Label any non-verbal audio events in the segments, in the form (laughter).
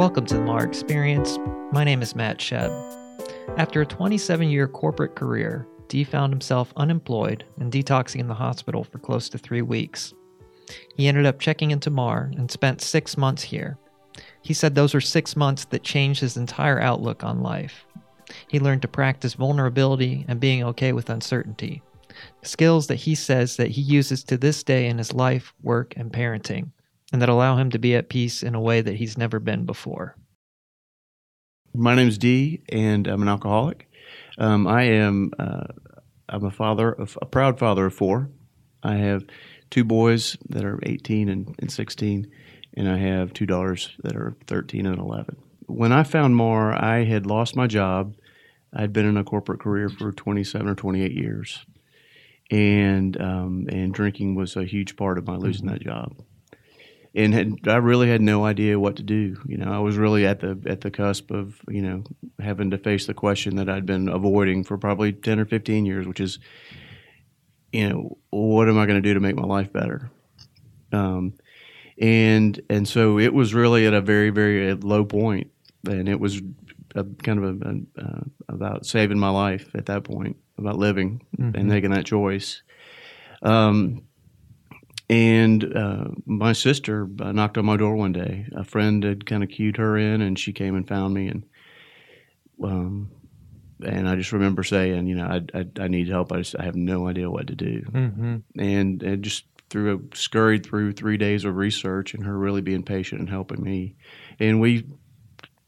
Welcome to the MAR Experience. My name is Matt Shebb. After a 27 year corporate career, D found himself unemployed and detoxing in the hospital for close to three weeks. He ended up checking into MAR and spent six months here. He said those were six months that changed his entire outlook on life. He learned to practice vulnerability and being okay with uncertainty, skills that he says that he uses to this day in his life, work, and parenting, and that allow him to be at peace in a way that he's never been before. My name's Dee, and I'm an alcoholic. Um, I am uh, I'm a father of a proud father of four. I have two boys that are 18 and, and 16, and I have two daughters that are 13 and 11. When I found MAR, I had lost my job. I'd been in a corporate career for 27 or 28 years, and um, and drinking was a huge part of my losing mm-hmm. that job and had, I really had no idea what to do. You know, I was really at the at the cusp of you know having to face the question that I'd been avoiding for probably ten or fifteen years, which is, you know, what am I going to do to make my life better? Um, and and so it was really at a very very low point, and it was a, kind of a, a, uh, about saving my life at that point, about living mm-hmm. and making that choice. Um, and uh, my sister uh, knocked on my door one day. A friend had kind of cued her in, and she came and found me. And um, and I just remember saying, you know, I, I, I need help. I just I have no idea what to do. Mm-hmm. And, and just through a, scurried through three days of research and her really being patient and helping me. And we,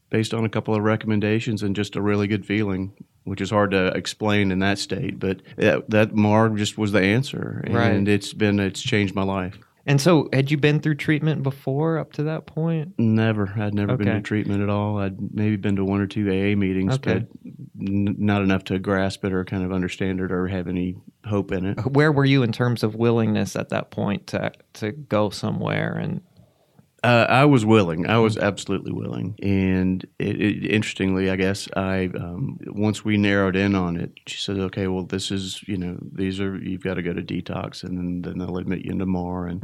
based on a couple of recommendations and just a really good feeling, which is hard to explain in that state. But that, that MAR just was the answer, and right. it's been it's changed my life. And so, had you been through treatment before up to that point? Never. I'd never okay. been to treatment at all. I'd maybe been to one or two AA meetings, okay. but n- not enough to grasp it or kind of understand it or have any hope in it. Where were you in terms of willingness at that point to to go somewhere and uh, I was willing. I was absolutely willing. And it, it, interestingly, I guess I um, once we narrowed in on it, she said, "Okay, well, this is you know these are you've got to go to detox, and then, then they'll admit you into MAR." And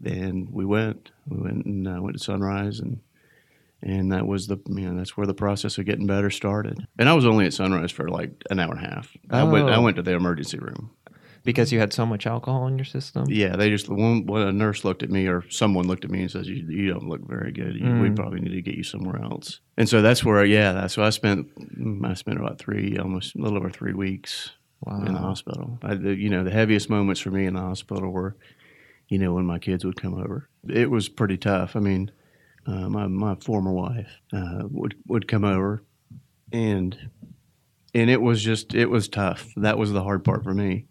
then we went. We went and uh, went to Sunrise, and and that was the you know that's where the process of getting better started. And I was only at Sunrise for like an hour and a half. Oh. I went I oh. went to the emergency room because you had so much alcohol in your system. Yeah, they just one, a nurse looked at me or someone looked at me and says, "You, you don't look very good. You, mm. We probably need to get you somewhere else." And so that's where, yeah, that's so I spent I spent about three, almost a little over three weeks wow. in the hospital. I, the, you know, the heaviest moments for me in the hospital were, you know, when my kids would come over. It was pretty tough. I mean, uh, my my former wife uh, would would come over, and and it was just it was tough. That was the hard part for me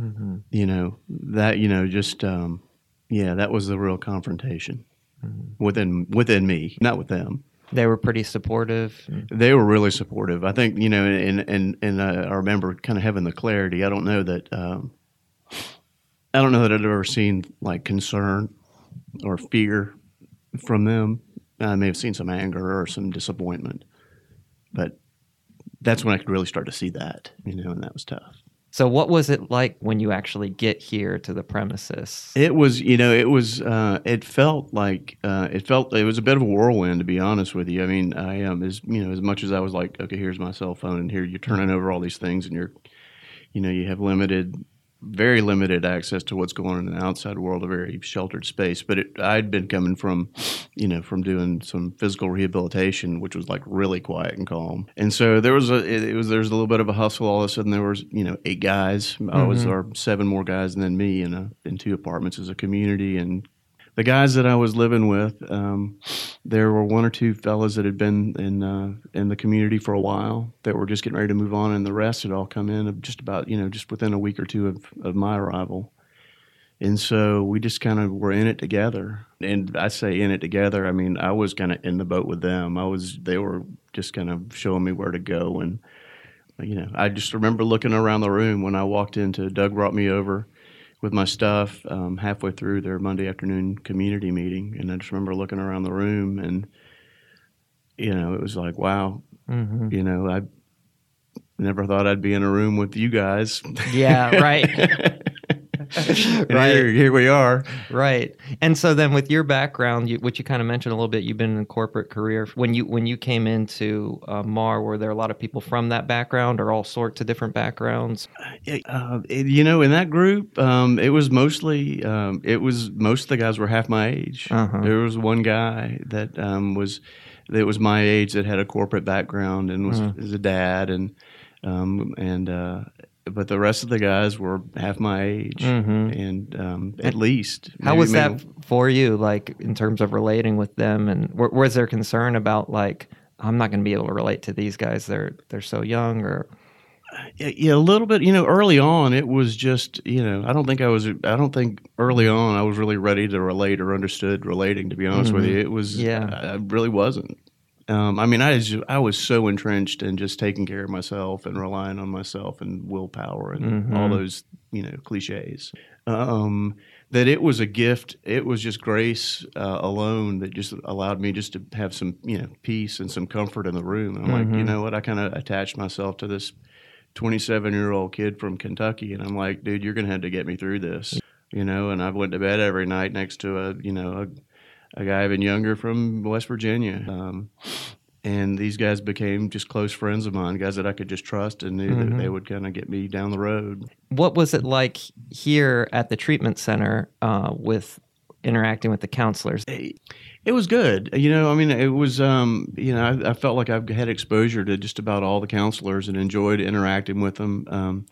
Mm-hmm. You know that you know just um, yeah, that was the real confrontation mm-hmm. within within me, not with them. They were pretty supportive. They were really supportive. I think you know, and and and uh, I remember kind of having the clarity. I don't know that um, I don't know that I'd ever seen like concern or fear from them. I may have seen some anger or some disappointment, but that's when I could really start to see that, you know, and that was tough. So, what was it like when you actually get here to the premises? It was, you know, it was, uh, it felt like, uh, it felt, it was a bit of a whirlwind, to be honest with you. I mean, I um, as you know, as much as I was like, okay, here's my cell phone, and here you're turning over all these things, and you're, you know, you have limited very limited access to what's going on in the outside world, a very sheltered space. But it, I'd been coming from, you know, from doing some physical rehabilitation, which was like really quiet and calm. And so there was a, it, it was there's a little bit of a hustle. All of a sudden, there was you know eight guys. Mm-hmm. I was or seven more guys, and then me in a in two apartments as a community and the guys that I was living with, um, there were one or two fellas that had been in uh, in the community for a while that were just getting ready to move on, and the rest had all come in just about you know just within a week or two of, of my arrival. And so we just kind of were in it together. And I say in it together, I mean I was kind of in the boat with them. I was they were just kind of showing me where to go and you know, I just remember looking around the room when I walked into Doug brought me over with my stuff um, halfway through their Monday afternoon community meeting, and I just remember looking around the room, and you know, it was like, wow, mm-hmm. you know, I never thought I'd be in a room with you guys. Yeah, right. (laughs) (laughs) And Right. here, here we are. Right. And so then with your background, you, which you kind of mentioned a little bit, you've been in a corporate career. When you when you came into uh, MAR, were there a lot of people from that background or all sorts of different backgrounds? Uh, it- you know, in that group, um, it was mostly um, it was most of the guys were half my age. Uh-huh. There was one guy that um, was that was my age that had a corporate background and was, Mhm. was a dad and um, and uh, but the rest of the guys were half my age Mhm. and um, at least. How Maybe- was that maybe- for you, like in terms of relating with them? And w- was there concern about like I'm not going to be able to relate to these guys? They're they're so young, or Yeah, a little bit. You know, early on, it was just you know, I don't think I was. I don't think early on I was really ready to relate or understood relating. To be honest with Mhm. you, it was. Yeah. I really wasn't. Um, I mean, I was, I was so entrenched in just taking care of myself and relying on myself and willpower and all Mhm. those you know cliches. Um, that it was a gift. It was just grace uh, alone that just allowed me just to have some you know peace and some comfort in the room. And I'm like, you Mhm. know what? I kind of attached myself to this 27 year old kid from Kentucky, and I'm like, dude, you're gonna have to get me through this, you know. And I went to bed every night next to a, you know, a, a guy even younger from West Virginia. Um, and these guys became just close friends of mine, guys that I could just trust and knew Mhm. that they would kind of get me down the road. what was it like here at the treatment center uh, with interacting with the counselors? It was good. You know, I mean, it was, um, you know, I, I felt like I've had exposure to just about all the counselors and enjoyed interacting with them. Um,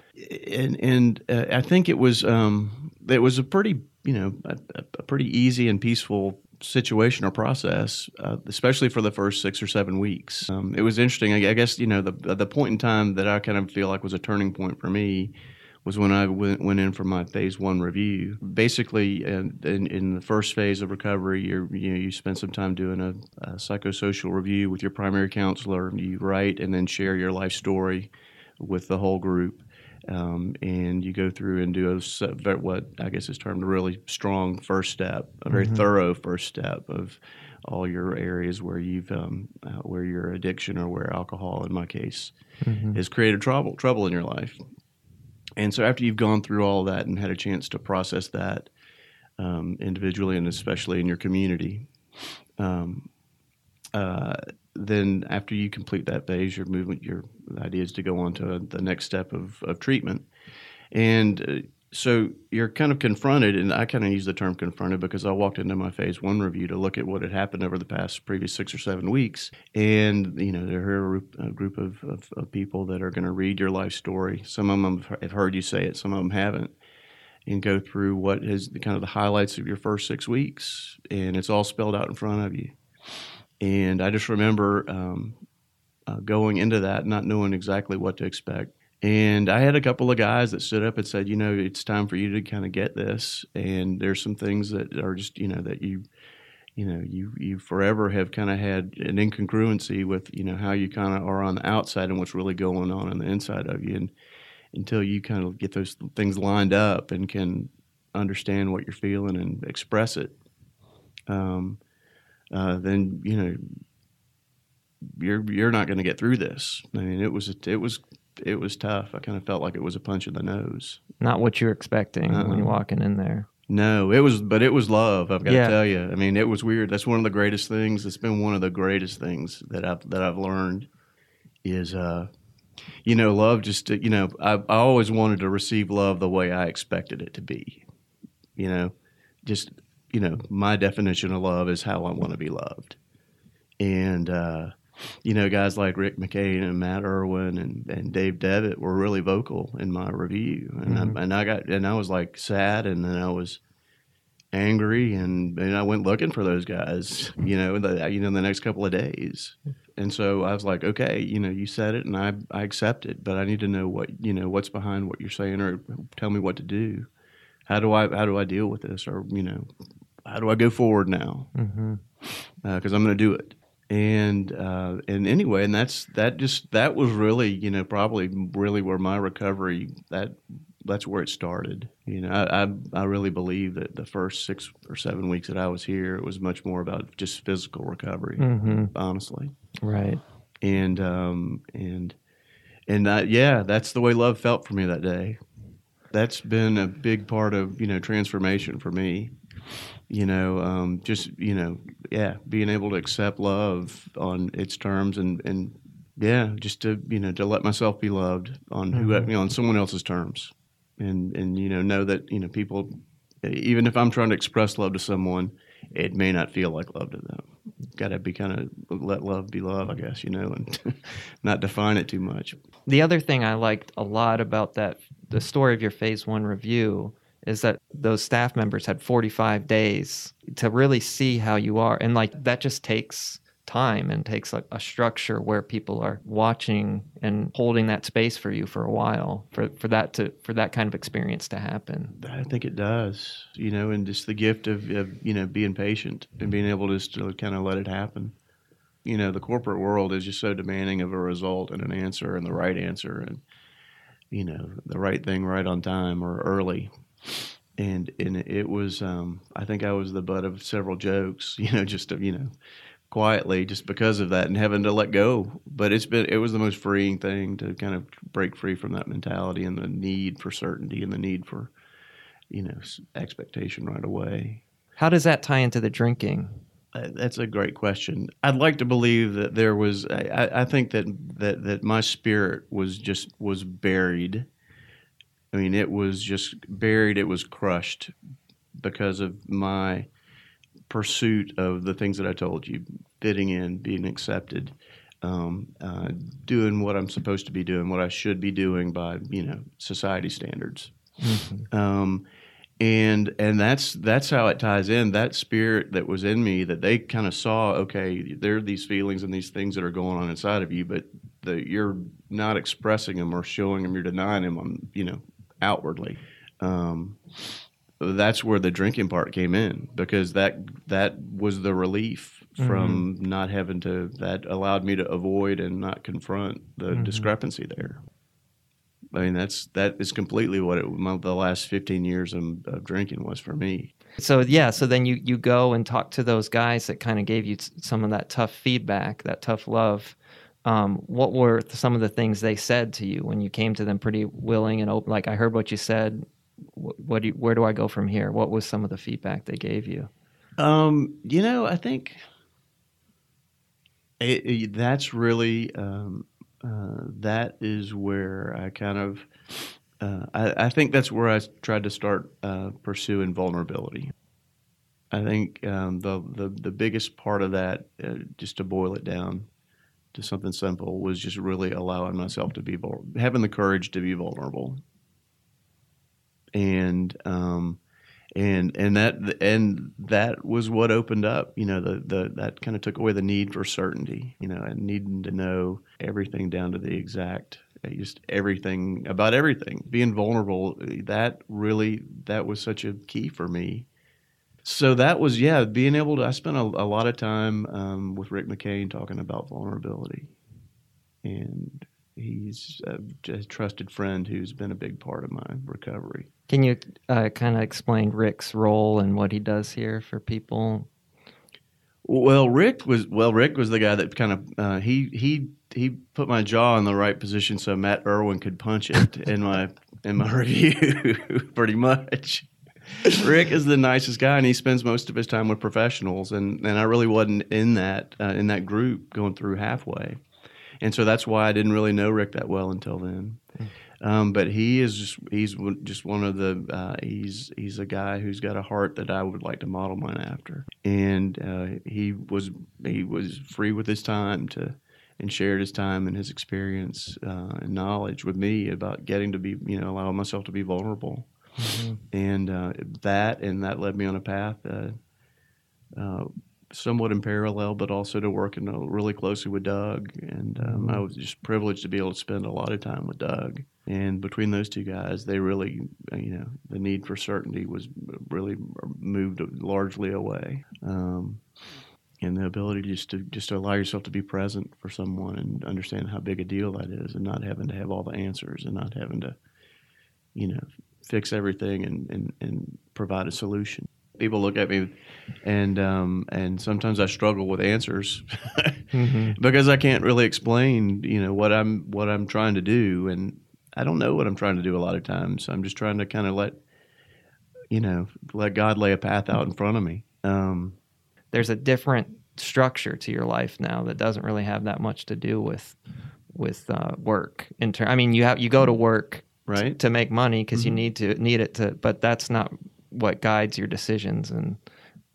and and uh, I think it was, um, it was a pretty, you know, a, a pretty easy and peaceful situation or process, uh, especially for the first six or seven weeks. Um, it was interesting. I, I guess, you know, the, the point in time that I kind of feel like was a turning point for me was when I went, went in for my phase one review. Basically, in, in, in the first phase of recovery, you know, you spend some time doing a, a psychosocial review with your primary counselor. You write and then share your life story with the whole group. Um, and you go through and do a what I guess is termed a really strong first step, a very Mhm. thorough first step of all your areas where you've um, uh, where your addiction or where alcohol, in my case, Mhm. has created trouble trouble in your life. And so after you've gone through all that and had a chance to process that um, individually and especially in your community, um, uh, then after you complete that phase, your movement, your idea is to go on to the next step of, of treatment. And uh, so you're kind of confronted, and I kind of use the term confronted because I walked into my phase one review to look at what had happened over the past previous six or seven weeks. And, you know, there are a group, of, of, of people that are going to read your life story. Some of them have heard you say it, some of them haven't. And go through what is the kind of the highlights of your first six weeks, and it's all spelled out in front of you. And I just remember um, uh, going into that, not knowing exactly what to expect. And I had a couple of guys that stood up and said, you know, it's time for you to kind of get this. And there's some things that are just, you know, that you, you know, you you forever have kind of had an incongruency with, you know, how you kind of are on the outside and what's really going on on the inside of you. And until you kind of get those things lined up and can understand what you're feeling and express it, um, uh, then you know you're you're not going to get through this. I mean, it was it was it was tough. I kind of felt like it was a punch in the nose. Not what you're expecting when Uh-uh. you're walking in there. No, it was, but it was love. I've got Yeah. to tell you. I mean, it was weird. That's one of the greatest things. It's been one of the greatest things that I've that I've learned is, uh, you know, love. Just to, you know, I, I always wanted to receive love the way I expected it to be. You know, just you know, my definition of love is how I want to be loved, and uh, you know, guys like Rick McCain and Matt Irwin and, and Dave Devitt were really vocal in my review, and Mhm. I, and I got and I was like sad, and then I was angry, and, and I went looking for those guys, you know, the, you know, the next couple of days, and so I was like, okay, you know, you said it, and I I accept it, but I need to know what you know what's behind what you're saying, or tell me what to do. How do I how do I deal with this, or you know, how do I go forward now? Mm-hmm. because I'm going to do it. And uh, and anyway, and that's that just that was really you know probably really where my recovery that that's where it started. You know, I I, I really believe that the first six or seven weeks that I was here, it was much more about just physical recovery, Mm-hmm. honestly. Right. And um and and uh, yeah, that's the way love felt for me that day. that's been a big part of you know transformation for me. You know, um, just you know, yeah, being able to accept love on its terms and and yeah, just to you know to let myself be loved on who Mhm. you know on someone else's terms, and and you know know that you know people, even if I'm trying to express love to someone, it may not feel like love to them. Got to be kind of let love be love, I guess you know, and (laughs) not define it too much. The other thing I liked a lot about that, the story of your phase one review, is that those staff members had 45 days to really see how you are. And like that just takes time and takes like a structure where people are watching and holding that space for you for a while for, for that to for that kind of experience to happen. I think it does, you know, and just the gift of, of you know being patient and being able to just to kind of let it happen. You know, the corporate world is just so demanding of a result and an answer and the right answer and you know the right thing right on time or early. And and it was, um, I think I was the butt of several jokes, (laughs) you know, just to, you know, quietly just because of that and having to let go. But it's been it was the most freeing thing to kind of break free from that mentality and the need for certainty and the need for you know expectation right away. How does that tie into the drinking? Uh, That's a great question. I'd like to believe that there was. I, I- I think that, that that my spirit was just was buried. I mean, it was just buried. It was crushed because of my pursuit of the things that I told you: fitting in, being accepted, um, uh, doing what I'm supposed to be doing, what I should be doing by you know society standards um, and and that's that's how it ties in that spirit that was in me that they kind of saw okay there are these feelings and these things that are going on inside of you but the, you're not expressing them or showing them you're denying them on you know outwardly um, that's where the drinking part came in because that that was the relief from not having to that allowed me to avoid and not confront the Mhm. discrepancy there I mean, that's that is completely what it, my, the last 15 years of, of drinking was for me. So yeah, so then you you go and talk to those guys that kind of gave you s- some of that tough feedback, that tough love. Um, what were some of the things they said to you when you came to them pretty willing and open? Like I heard what you said. What, what do you, where do I go from here? What was some of the feedback they gave you? Um, you know, I think it, it- that's really um, uh, that is where I kind of uh, I, I think that's where I tried to start uh, pursuing vulnerability. I think um, the, the the biggest part of that, uh, just to boil it down to something simple, was just really allowing myself to be vul- having the courage to be vulnerable, and um, and and that and that was what opened up you know the, the that kind of took away the need for certainty you know and needing to know everything down to the exact uh, just everything about everything. Being vulnerable that really that was such a key for me so that was yeah being able to i spent a, a lot of time um, with rick mccain talking about vulnerability and he's a, a trusted friend who's been a big part of my recovery Can you uh, kind of explain Rick's role and what he does here for people? Well, Rick was well. Rick was the guy that kind of uh, he he he put my jaw in the right position so Matt Irwin could punch it in my in my (laughs) review. Pretty much, Rick is the nicest guy, and he spends most of his time with professionals, and and I really wasn't in that uh, in that group going through halfway, and so that's why I didn't really know Rick that well until then. Um, but he is just he's just one of the uh, he's he's a guy who's got a heart that I would like to model mine after, and uh, he was he was free with his time to and shared his time and his experience uh, and knowledge with me about getting to be you know allowing myself to be vulnerable, and uh, that and that led me on a path. Uh, uh, somewhat in parallel, but also to working really closely with Doug. And um, I was just privileged to be able to spend a lot of time with Doug. And between those two guys, they really, uh, you know, the need for certainty was really moved largely away. Um, and the ability just to just to allow yourself to be present for someone and understand how big a deal that is, and not having to have all the answers, and not having to, you know, fix everything and and, and provide a solution. People look at me, and um, and sometimes I struggle with answers (laughs) Mhm. because I can't really explain, you know, what I'm what I'm trying to do, and I don't know what I'm trying to do a lot of times. I'm just trying to kind of let you know let God lay a path out in front of me. Um, There's a different structure to your life now that doesn't really have that much to do with with uh, work. In ter- I mean, you have you go to work right? to make money because you Mhm. need to need it to, but that's not what guides your decisions and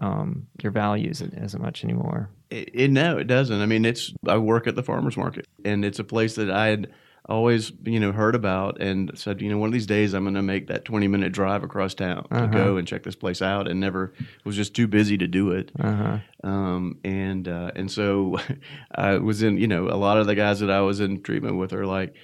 um, your values as much anymore. It, it, no, it doesn't. I mean, it's I work at the farmers market, and it's a place that I had always you know heard about and said you know one of these days I'm going to make that 20 minute drive across town to Uh-huh. go and check this place out, and never was just too busy to do it. Uh huh. Um, and uh, and so (laughs) I was in you know a lot of the guys that I was in treatment with are like.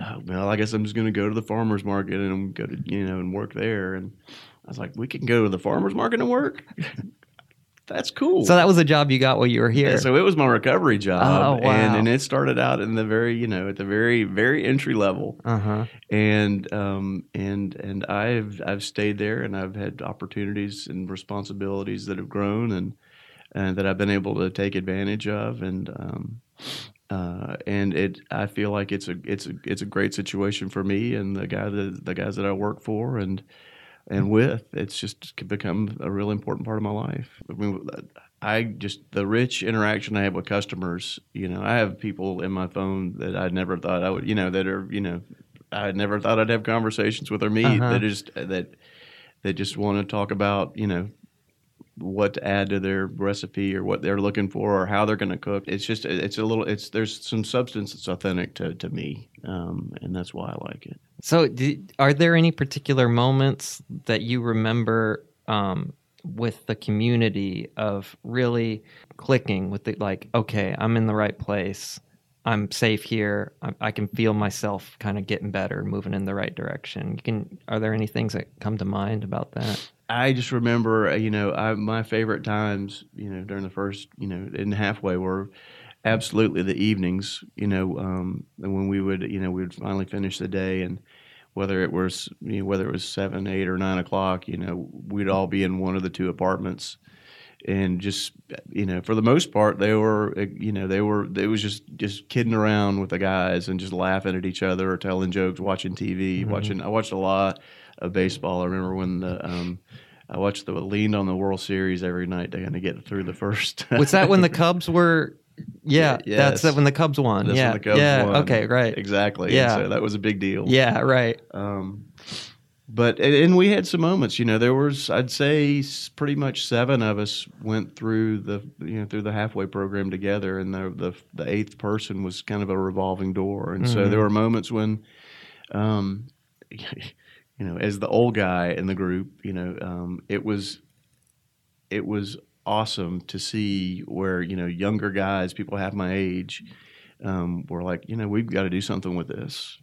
Oh, well, I guess I'm just going to go to the farmers market and go to you know and work there. And I was like, we can go to the farmers market and work. (laughs) That's cool. So that was a job you got while you were here. Yeah, so it was my recovery job, Oh, wow. and and it started out in the very you know at the very very entry level, uh huh. and um and and I've I've stayed there, and I've had opportunities and responsibilities that have grown, and and that I've been able to take advantage of, and um uh and it I feel like it's a it's a it's a great situation for me and the guy that the guys that I work for, and and with it's just become a really important part of my life. I mean, I just the rich interaction I have with customers. You know, I have people in my phone that I never thought I would. You know, that are you know, I never thought I'd have conversations with or meet. Uh-huh. That just that that just want to talk about you know what to add to their recipe or what they're looking for or how they're going to cook. It's just it's a little it's there's some substance that's authentic to to me, um, and that's why I like it. So, did, are there any particular moments that you remember um, with the community of really clicking with the like, okay, I'm in the right place, I'm safe here, I, I can feel myself kind of getting better, moving in the right direction. You can. Are there any things that come to mind about that? I just remember, uh, you know, I, my favorite times, you know, during the first, you know, in halfway were absolutely the evenings, you know, um, when we would, you know, we would finally finish the day and whether it was, you know, whether it was seven, eight or nine o'clock, you know, we'd all be in one of the two apartments and just, you know, for the most part, they were, uh, you know, they were, it was just, just kidding around with the guys and just laughing at each other or telling jokes, watching TV, Mhm. watching, I watched a lot of baseball. I remember when the, um, I watched the leaned on the World Series every night to kind of get through the first. Was that when the (laughs) Cubs were? Yeah, Yeah, that's when the Cubs won. That's yeah, Cubs yeah. won. Okay, right. exactly? Yeah. And so that was a big deal. Yeah, right. Um, but and, we had some moments. You know, there was I'd say pretty much seven of us went through the you know through the halfway program together, and the the, the eighth person was kind of a revolving door. And so Mhm. there were moments when, um, (laughs) you know, as the old guy in the group, you know, um, it was it was awesome to see where you know younger guys, people half my age, um, were like, you know, we've got to do something with this.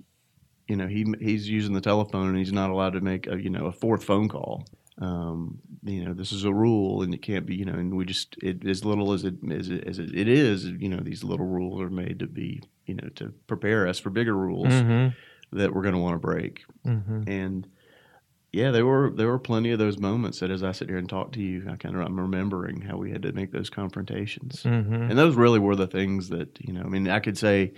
You know, he he's using the telephone and he's not allowed to make a you know a fourth phone call. Um, you know, this is a rule and it can't be. You know, and we just it, as little as it as it, as it, is. You know, these little rules are made to be you know to prepare us for bigger rules Mm-hmm. that we're going to want to break. Mm-hmm. And yeah, there were there were plenty of those moments that as I sit here and talk to you, I kind of I'm remembering how we had to make those confrontations. Mm-hmm. And those really were the things that you know. I mean, I could say,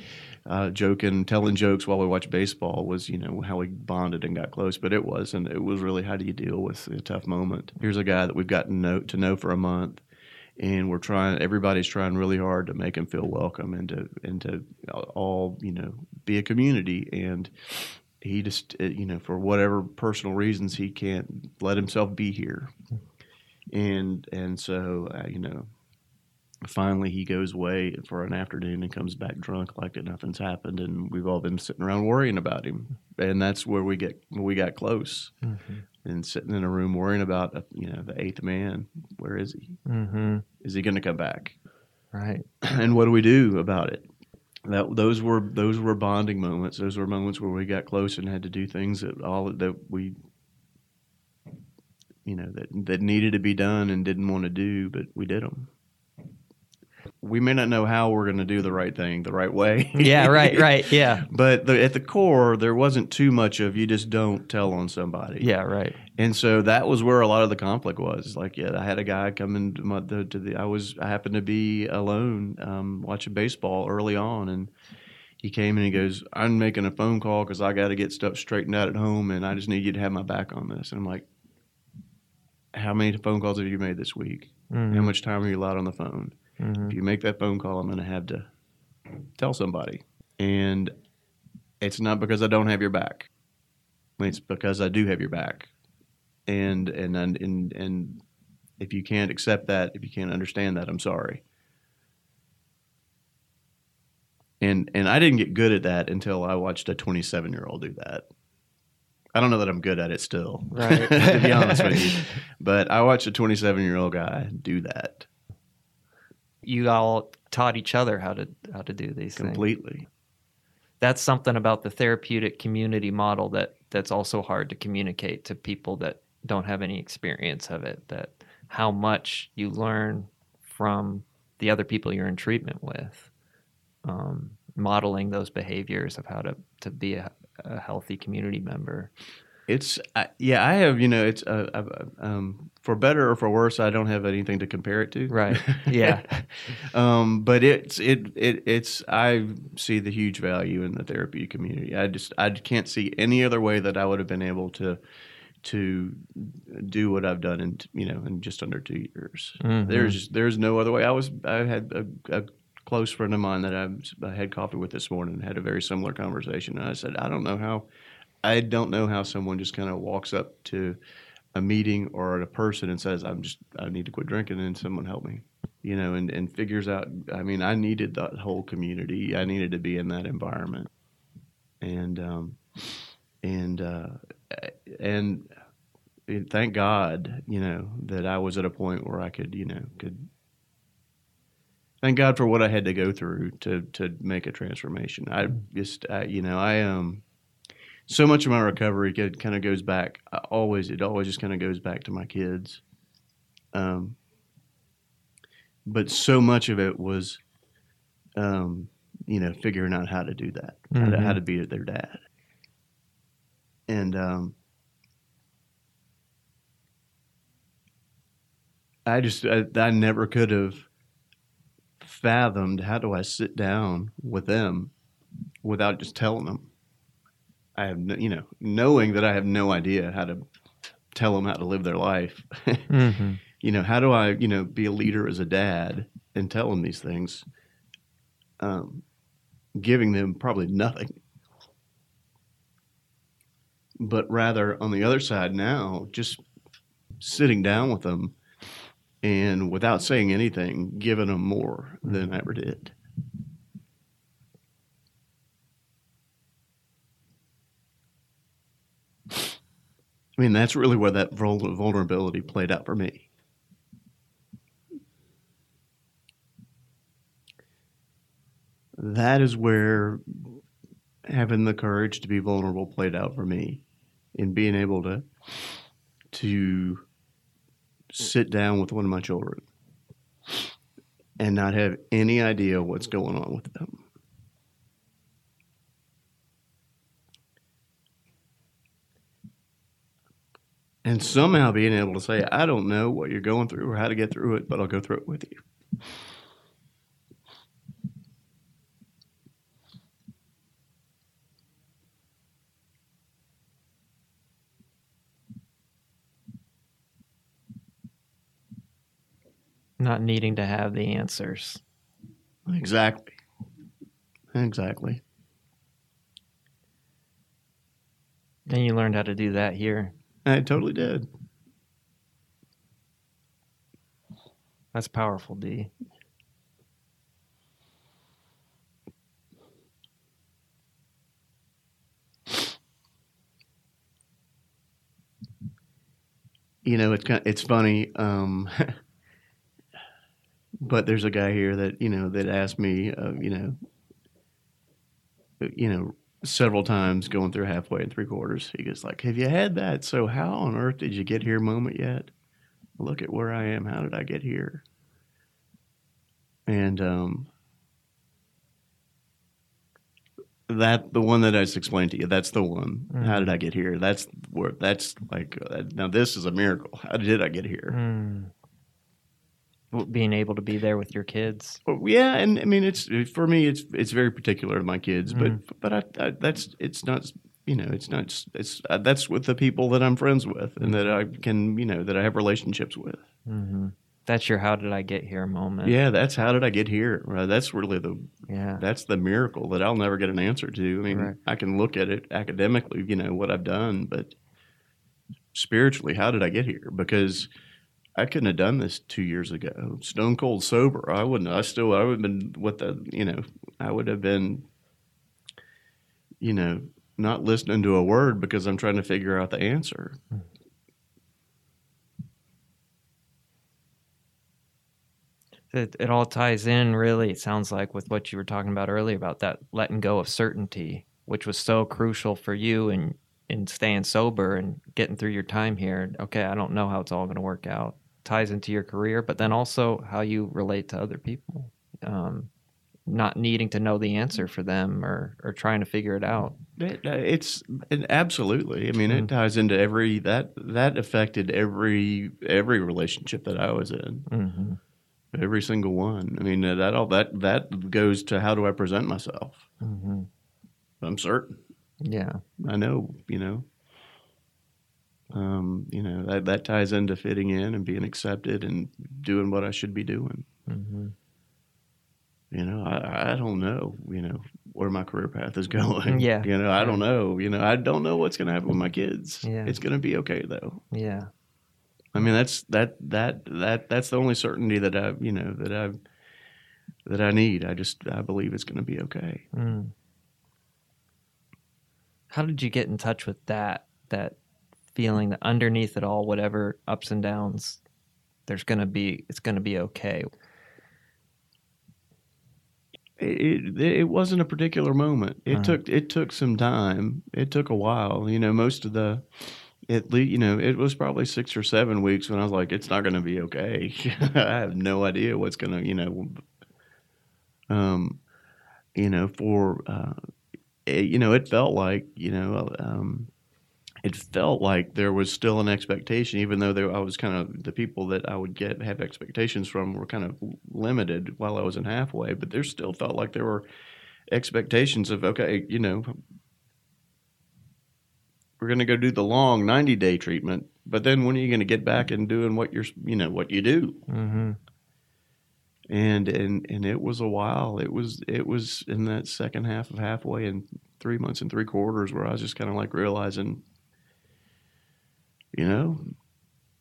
uh, joking, telling jokes while we watched baseball was you know how we bonded and got close, but it wasn't. It was really how do you deal with a tough moment. Here's a guy that we've gotten know, to know for a month, and we're trying. Everybody's trying really hard to make him feel welcome and to and to all you know be a community. And he just uh, you know for whatever personal reasons he can't let himself be here. And and so uh, you know finally he goes away for an afternoon and comes back drunk like that nothing's happened and we've all been sitting around worrying about him and that's where we get we got close Mm-hmm. and sitting in a room worrying about uh, you know the eighth man where is he Mm-hmm. is he going to come back Right. (clears throat) and what do we do about it that those were those were bonding moments. Those were moments where we got close and had to do things that all that we you know that that needed to be done and didn't want to do but we did them we may not know how we're going to do the right thing the right way (laughs) Yeah. Right. (laughs) Right. Yeah. but the, at the core there wasn't too much of you just don't tell on somebody Yeah. Right. and so that was where a lot of the conflict was. Like, yeah, I had a guy come into my, the, to the. I was I happened to be alone um, watching baseball early on, and he came and he goes, "I'm making a phone call because I got to get stuff straightened out at home, and I just need you to have my back on this." And I'm like, "How many phone calls have you made this week? Mhm. How much time are you allowed on the phone? Mhm. If you make that phone call, I'm going to have to tell somebody." And it's not because I don't have your back. It's because I do have your back, and and and and, and if you can't accept that, if you can't understand that, I'm sorry. And and I didn't get good at that until I watched a 27 year old do that. I don't know that I'm good at it still, Right. (laughs) to be honest with you. (laughs) But I watched a 27 year old guy do that You all taught each other how to how to do these things. completely. That's something about the therapeutic community model that that's also hard to communicate to people that don't have any experience of it. That how much you learn from the other people you're in treatment with, um, modeling those behaviors of how to to be a, a healthy community member. It's I, yeah, I have you know it's uh, um, for better or for worse. I don't have anything to compare it to. Right. (laughs) Yeah. um, but it's it, it it's I see the huge value in the therapy community. I just I can't see any other way that I would have been able to to do what I've done in you know in just under two years. Mhm. There's there's no other way. I was I had a, a close friend of mine that I, I had coffee with this morning and had a very similar conversation. And I said I don't know how I don't know how someone just kind of walks up to a meeting or a person and says I'm just I need to quit drinking and someone help me you know, and, and figures out. I mean, I needed that whole community. I needed to be in that environment, and um, and uh, and thank God, you know, that I was at a point where I could, you know, could. Thank God for what I had to go through to to make a transformation. I just, I, you know, I um, so much of my recovery kind of goes back. I always, it always just kind of goes back to my kids. Um, but so much of it was, um, you know, figuring out how to do that, how, to, how to be their dad, and um, I just I, I never could have fathomed how do I sit down with them without just telling them. I have no, you know, knowing that I have no idea how to tell them how to live their life. (laughs) Mm-hmm. you know, how do I, you know, be a leader as a dad and tell them these things? Um, giving them probably nothing. But rather, on the other side now, just sitting down with them and without saying anything, giving them more than I ever did. I mean, that's really where that vul- vulnerability played out for me. That is where having the courage to be vulnerable played out for me in being able to to sit down with one of my children and not have any idea what's going on with them. And somehow being able to say, I don't know what you're going through or how to get through it, but I'll go through it with you. Not needing to have the answers. Exactly. Exactly. And you learned how to do that here. I totally did. That's powerful, D. You know, it's kind it's funny. Um, (laughs) but there's a guy here that you know that asked me, uh, you know, you know, several times going through halfway and three quarters. He goes like, "Have you had that? So how on earth did you get here moment yet? Look at where I am. How did I get here?" And um, that the one that I just explained to you. That's the one. How did I get here? That's where. That's like uh, now. This is a miracle. How did I get here? Mm. Being able to be there with your kids. Well, yeah, and I mean, it's for me, it's it's very particular to my kids, Mhm. but but I, I, that's it's not you know it's not it's uh, that's with the people that I'm friends with and that I can you know that I have relationships with. hmm That's your "How did I get here" moment. Yeah, that's how did I get here? Right, That's really the yeah, that's the miracle that I'll never get an answer to. I mean, Right. I can look at it academically, you know, what I've done, but spiritually, how did I get here? Because I couldn't have done this two years ago. Stone cold sober. I wouldn't. I still. I would have been what the. You know. I would have been. You know, not listening to a word because I'm trying to figure out the answer. it, it all ties in really it sounds like with what you were talking about earlier about that letting go of certainty which was so crucial for you and in staying sober and getting through your time here okay i don't know how it's all going to work out ties into your career but then also how you relate to other people um, not needing to know the answer for them or, or trying to figure it out It, uh, it's it, absolutely. I mean, Mhm. it ties into every that that affected every every relationship that I was in. hmm Every single one. I mean, that all that that goes to how do I present myself? hmm I'm certain. yeah I know. You know. Um, you know that that ties into fitting in and being accepted and doing what I should be doing. hmm You know, I, I don't know. You know where my career path is (laughs) going. Yeah. You know, I don't know. You know, I don't know what's going to happen with my kids. Yeah. It's going to be okay though. yeah I mean, that's that that that that's the only certainty that I you know that I that I need. I just I believe it's going to be okay. Mm. How did you get in touch with that? That feeling that underneath it all, whatever ups and downs, there's gonna be it's gonna be okay. It, it it wasn't a particular moment. It Uh-huh. took it took some time. It took a while. You know, most of the at least you know it was probably six or seven weeks when I was like, it's not going to be okay. (laughs) I have no idea what's going to you know. Um, you know, for uh, it, you know, it felt like you know, um, it felt like there was still an expectation, even though there, I was kind of the people that I would get have expectations from were kind of limited while I was in halfway, but there still felt like there were expectations of okay, you know, we're going to go do the long ninety day treatment, but then when are you going to get back and doing what you're you know what you do? Mm-hmm. and and and it was a while. It was it was in that second half of halfway and three months and three quarters where I was just kind of like realizing, you know,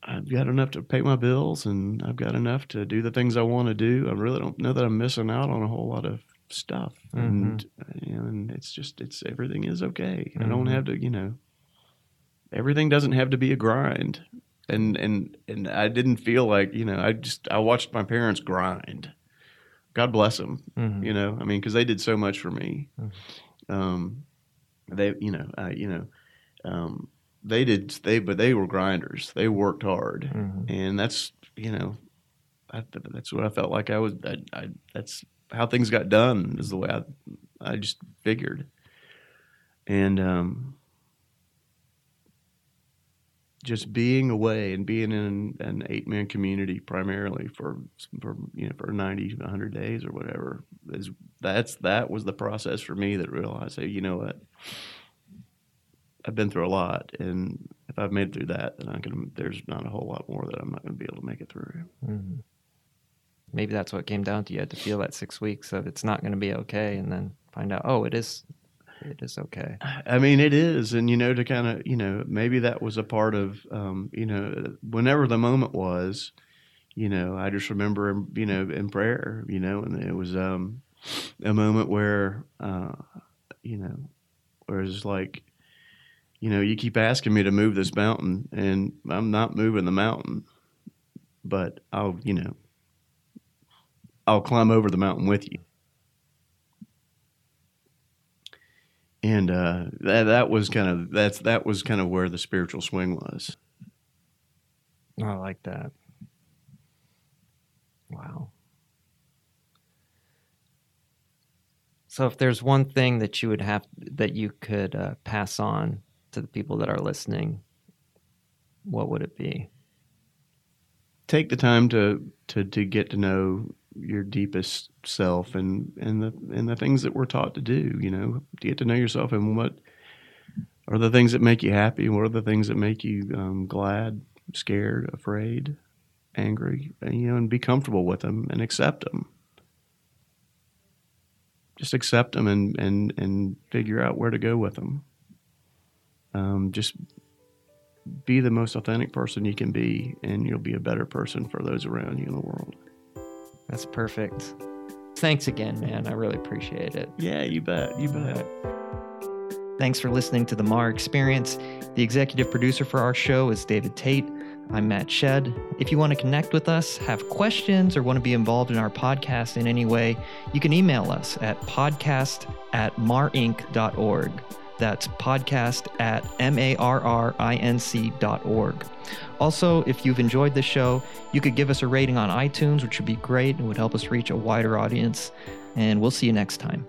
I've got enough to pay my bills and I've got enough to do the things I want to do. I really don't know that I'm missing out on a whole lot of stuff, and you know, and it's just it's everything is okay. I don't Mhm. have to, you know, everything doesn't have to be a grind and and and I didn't feel like you know I just I watched my parents grind. God bless them, Mm-hmm. you know. I mean, because they did so much for me. Mhm. Um, they, you know, I, you know, um, they did they, but they were grinders. They worked hard, hmm and that's you know, I, that's what I felt like I was. I, I, that's how things got done. Is the way I I just figured, and um, just being away and being in an eight man community primarily for for you know for 90 100 days or whatever is that's that was the process for me that realized hey you know what I've been through a lot and if I've made it through that then I can there's not a whole lot more that I'm not going to be able to make it through hmm Maybe that's what came down to. You had to feel that six weeks of it's not going to be okay, and then find out, oh, it is, it is okay. I mean, it is, and you know, to kind of, you know, maybe that was a part of, um, you know, whenever the moment was, you know, I just remember, you know, in prayer, you know, and it was um, a moment where, uh, you know, where it's like, you know, you keep asking me to move this mountain, and I'm not moving the mountain, but I'll, you know, I'll climb over the mountain with you. and uh, that that was kind of that's that was kind of where the spiritual swing was. I like that. Wow. So, if there's one thing that you would have that you could uh, pass on to the people that are listening, what would it be? take the time to to to get to know your deepest self and and the and the things that we're taught to do. You know, to get to know yourself and what are the things that make you happy. What are the things that make you um, glad, scared, afraid, angry? And, you know, and be comfortable with them and accept them. Just accept them and and and figure out where to go with them. Um, just be the most authentic person you can be, and you'll be a better person for those around you in the world. That's perfect. Thanks again, man. I really appreciate it. Yeah, you bet. You bet. Thanks for listening to the MARR Experience. The executive producer for our show is David Tate. I'm Matt Shed. If you want to connect with us, have questions, or want to be involved in our podcast in any way, you can email us at podcast at marrinc.org. That's podcast at M-A-R-R-I-N-C dot org. Also, if you've enjoyed the show, you could give us a rating on iTunes, which would be great and would help us reach a wider audience. And we'll see you next time.